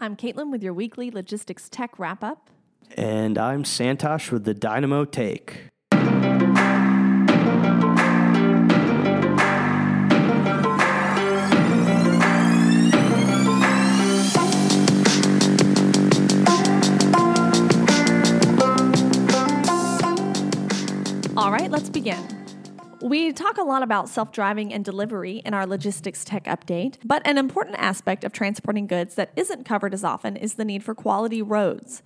I'm Katlyn with your weekly logistics tech wrap up. And I'm Santosh with the Dynamo Take. All right, let's begin. We talk a lot about self driving and delivery in our logistics tech update, but an important aspect of transporting goods that isn't covered as often is the need for quality roads.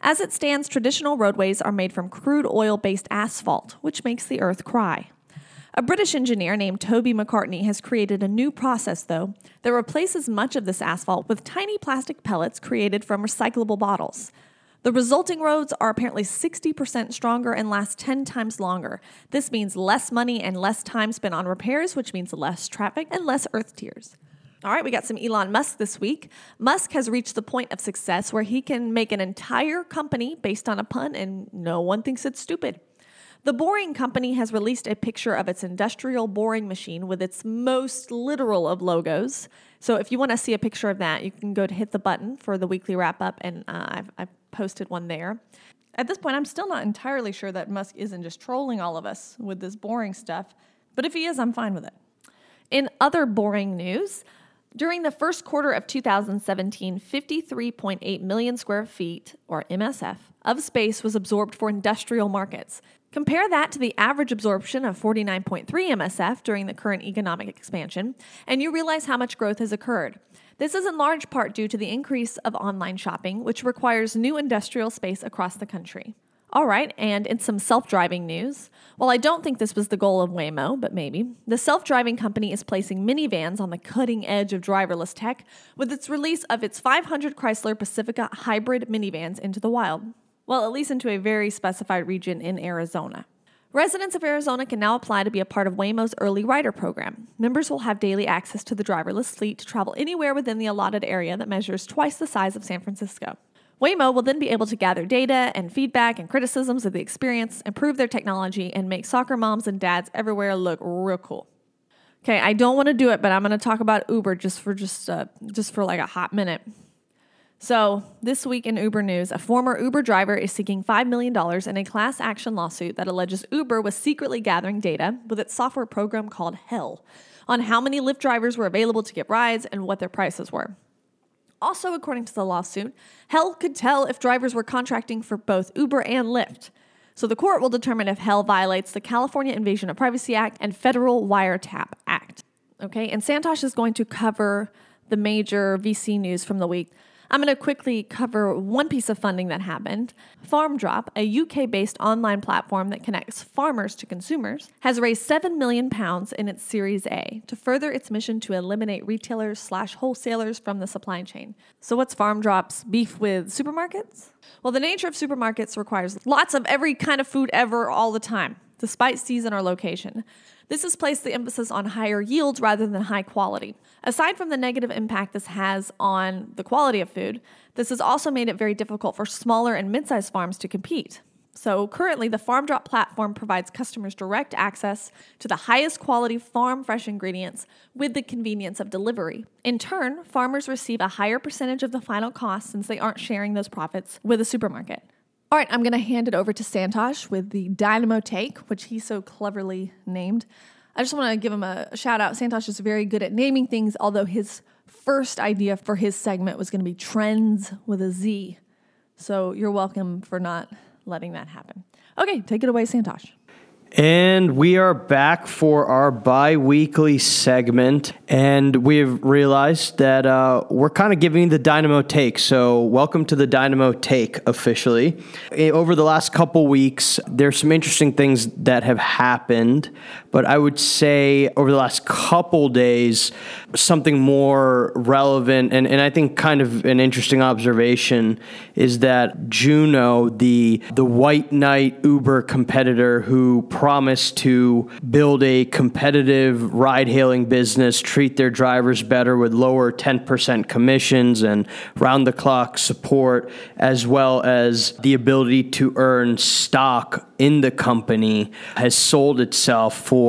As it stands, traditional roadways are made from crude oil based asphalt, which makes the earth cry. A British engineer named Toby McCartney has created a new process, though, that replaces much of this asphalt with tiny plastic pellets created from recyclable bottles. The resulting roads are apparently 60% stronger and last 10 times longer. This means less money and less time spent on repairs, which means less traffic and less earth tears. All right, we got some Elon Musk this week. Musk has reached the point of success where he can make an entire company based on a pun and no one thinks it's stupid. The Boring Company has released a picture of its industrial boring machine with its most literal of logos. So if you want to see a picture of that, you can go to hit the button for the weekly wrap up, and uh, I've, I've posted one there. At this point, I'm still not entirely sure that Musk isn't just trolling all of us with this boring stuff, but if he is, I'm fine with it. In other boring news, during the first quarter of 2017, 53.8 million square feet, or MSF, of space was absorbed for industrial markets. Compare that to the average absorption of 49.3 MSF during the current economic expansion, and you realize how much growth has occurred. This is in large part due to the increase of online shopping, which requires new industrial space across the country. All right, and in some self driving news, while I don't think this was the goal of Waymo, but maybe, the self driving company is placing minivans on the cutting edge of driverless tech with its release of its 500 Chrysler Pacifica hybrid minivans into the wild. Well, at least into a very specified region in Arizona. Residents of Arizona can now apply to be a part of Waymo's early rider program. Members will have daily access to the driverless fleet to travel anywhere within the allotted area that measures twice the size of San Francisco. Waymo will then be able to gather data and feedback and criticisms of the experience, improve their technology, and make soccer moms and dads everywhere look real cool. Okay, I don't want to do it, but I'm going to talk about Uber just for just uh, just for like a hot minute. So, this week in Uber news, a former Uber driver is seeking $5 million in a class action lawsuit that alleges Uber was secretly gathering data with its software program called Hell on how many Lyft drivers were available to get rides and what their prices were. Also, according to the lawsuit, Hell could tell if drivers were contracting for both Uber and Lyft. So, the court will determine if Hell violates the California Invasion of Privacy Act and Federal Wiretap Act. Okay, and Santosh is going to cover the major VC news from the week. I'm going to quickly cover one piece of funding that happened. FarmDrop, a UK based online platform that connects farmers to consumers, has raised 7 million pounds in its Series A to further its mission to eliminate retailers slash wholesalers from the supply chain. So, what's FarmDrop's beef with supermarkets? Well, the nature of supermarkets requires lots of every kind of food ever all the time, despite season or location. This has placed the emphasis on higher yields rather than high quality. Aside from the negative impact this has on the quality of food, this has also made it very difficult for smaller and mid sized farms to compete. So, currently, the FarmDrop platform provides customers direct access to the highest quality farm fresh ingredients with the convenience of delivery. In turn, farmers receive a higher percentage of the final cost since they aren't sharing those profits with a supermarket. All right, I'm going to hand it over to Santosh with the Dynamo Take, which he so cleverly named. I just want to give him a shout out. Santosh is very good at naming things, although his first idea for his segment was going to be trends with a Z. So you're welcome for not letting that happen. Okay, take it away, Santosh. And we are back for our bi weekly segment. And we've realized that uh, we're kind of giving the Dynamo Take. So, welcome to the Dynamo Take officially. Eh, over the last couple weeks, there's some interesting things that have happened. But I would say over the last couple days, something more relevant and, and I think kind of an interesting observation is that Juno, the the white knight Uber competitor who promised to build a competitive ride hailing business, treat their drivers better with lower 10% commissions and round the clock support, as well as the ability to earn stock in the company, has sold itself for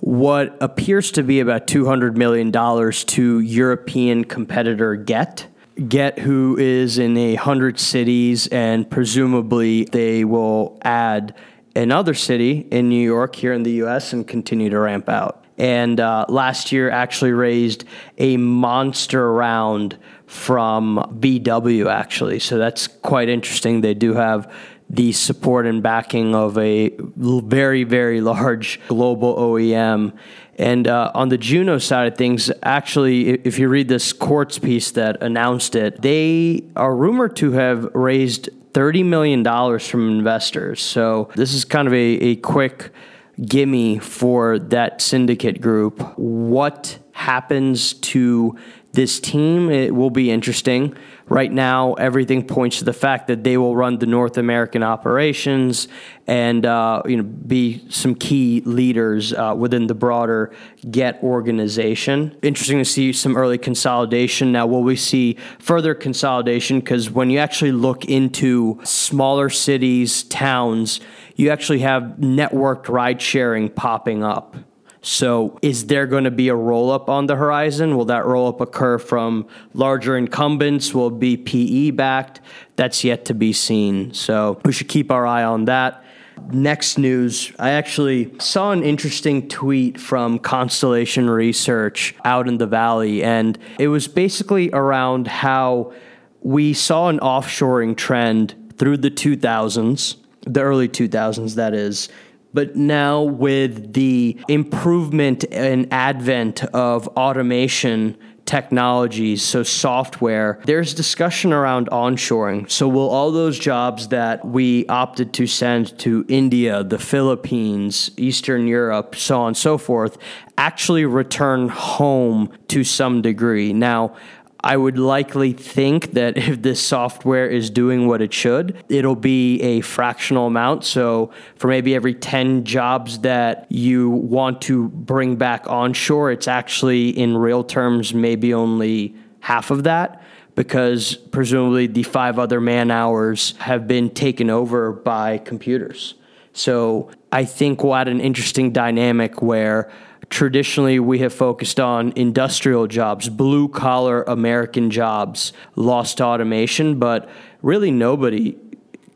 what appears to be about $200 million to European competitor Gett. Gett, who is in a hundred cities, and presumably they will add another city in New York here in the U.S. and continue to ramp out. And uh, last year actually raised a monster round from VW, actually. So that's quite interesting. They do have the support and backing of a very, very large global OEM. And uh, on the Juno side of things, actually, if you read this Quartz piece that announced it, they are rumored to have raised $30 million from investors. So this is kind of a, a quick gimme for that syndicate group. What happens to this team? It will be interesting. Right now, everything points to the fact that they will run the North American operations and uh, you know be some key leaders uh, within the broader Gett organization. Interesting to see some early consolidation. Now, will we see further consolidation? Because when you actually look into smaller cities, towns, you actually have networked ride sharing popping up. So, is there going to be a roll up on the horizon? Will that roll up occur from larger incumbents? Will it be PE backed? That's yet to be seen. So, we should keep our eye on that. Next news, I actually saw an interesting tweet from Constellation Research out in the Valley, and it was basically around how we saw an offshoring trend through the 2000s, the early 2000s, that is but now, with the improvement and advent of automation technologies, so software, there's discussion around onshoring. So, will all those jobs that we opted to send to India, the Philippines, Eastern Europe, so on and so forth, actually return home to some degree? Now, I would likely think that if this software is doing what it should, it'll be a fractional amount. So, for maybe every 10 jobs that you want to bring back onshore, it's actually in real terms maybe only half of that because presumably the five other man hours have been taken over by computers. So, I think we'll add an interesting dynamic where traditionally we have focused on industrial jobs, blue collar American jobs, lost automation, but really nobody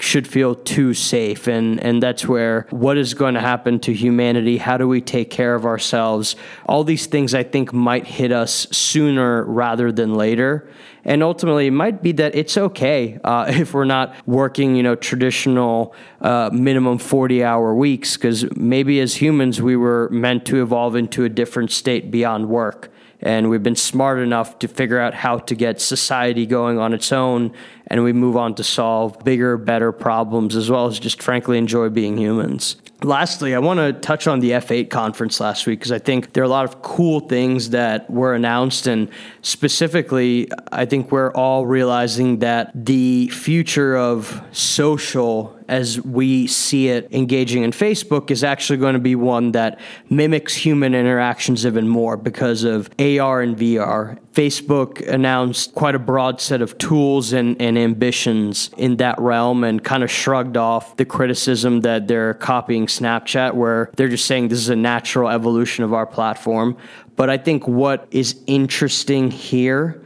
should feel too safe. And and that's where what is going to happen to humanity? How do we take care of ourselves? All these things i think might hit us sooner rather than later. And ultimately, it might be that it's okay uh, if we're not working, you know, traditional uh, minimum 40 hour weeks, because maybe as humans, we were meant to evolve into a different state beyond work. And we've been smart enough to figure out how to get society going on its own, and we move on to solve bigger, better problems, as well as just frankly enjoy being humans. Lastly, I want to touch on the F8 conference last week because I think there are a lot of cool things that were announced. And specifically, I think we're all realizing that the future of social as we see it engaging in Facebook is actually going to be one that mimics human interactions even more because of AR and VR. Facebook announced quite a broad set of tools and, and ambitions in that realm and kind of shrugged off the criticism that they're copying Snapchat, where they're just saying this is a natural evolution of our platform. But I think what is interesting here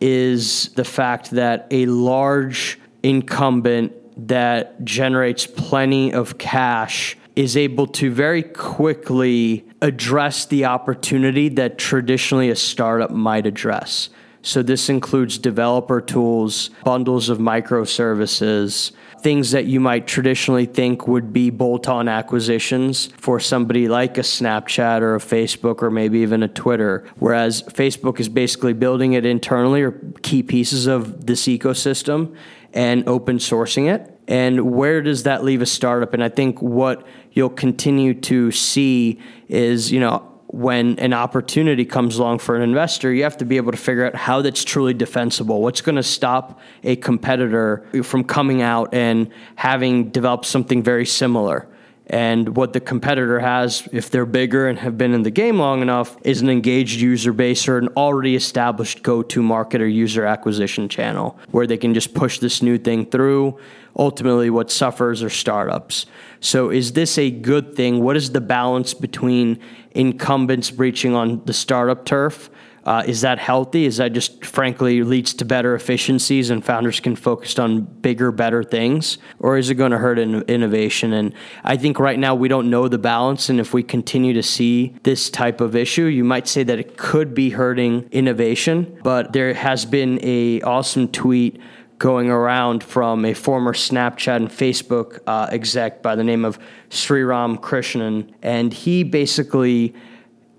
is the fact that a large incumbent that generates plenty of cash is able to very quickly address the opportunity that traditionally a startup might address. So, this includes developer tools, bundles of microservices, things that you might traditionally think would be bolt on acquisitions for somebody like a Snapchat or a Facebook or maybe even a Twitter. Whereas Facebook is basically building it internally or key pieces of this ecosystem and open sourcing it. And where does that leave a startup? And I think what you'll continue to see is, you know, when an opportunity comes along for an investor, you have to be able to figure out how that's truly defensible. What's going to stop a competitor from coming out and having developed something very similar? And what the competitor has, if they're bigger and have been in the game long enough, is an engaged user base or an already established go to market or user acquisition channel where they can just push this new thing through. Ultimately, what suffers are startups. So, is this a good thing? What is the balance between incumbents breaching on the startup turf? Uh, is that healthy? Is that just frankly leads to better efficiencies and founders can focus on bigger, better things? Or is it going to hurt in- innovation? And I think right now we don't know the balance. And if we continue to see this type of issue, you might say that it could be hurting innovation. But there has been a awesome tweet going around from a former Snapchat and Facebook uh, exec by the name of Sriram Krishnan. And he basically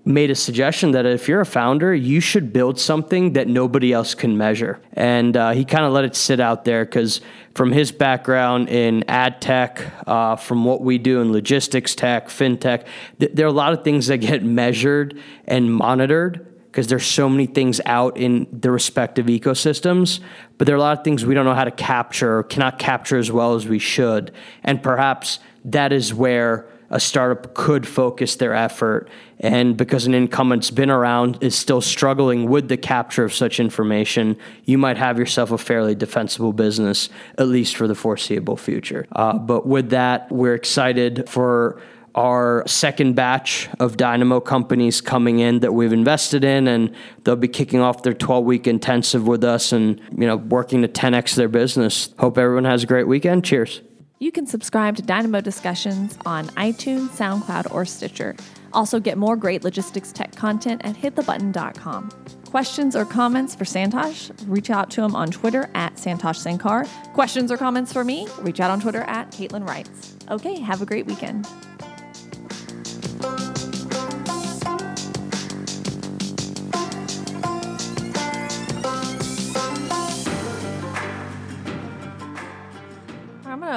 made a suggestion that if you're a founder, you should build something that nobody else can measure. And uh, he kind of let it sit out there because from his background in ad tech, uh, from what we do in logistics tech, fintech, th- there are a lot of things that get measured and monitored because there's so many things out in the respective ecosystems, but there are a lot of things we don't know how to capture or cannot capture as well as we should. And perhaps that is where a startup could focus their effort. And because an incumbent's been around, is still struggling with the capture of such information, you might have yourself a fairly defensible business, at least for the foreseeable future. Uh, but with that, we're excited for our second batch of Dynamo companies coming in that we've invested in, and they'll be kicking off their 12 week intensive with us and you know working to 10x their business. Hope everyone has a great weekend. Cheers. You can subscribe to Dynamo Discussions on iTunes, SoundCloud, or Stitcher. Also, get more great logistics tech content at hitthebutton.com. Questions or comments for Santosh? Reach out to him on Twitter at Santosh Sankar. Questions or comments for me? Reach out on Twitter at Katlyn Wrights. Okay, have a great weekend.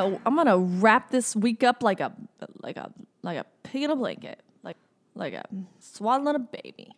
Gonna I'm gonna wrap this week up like a like a like a pig in a blanket, like like a swaddling a baby.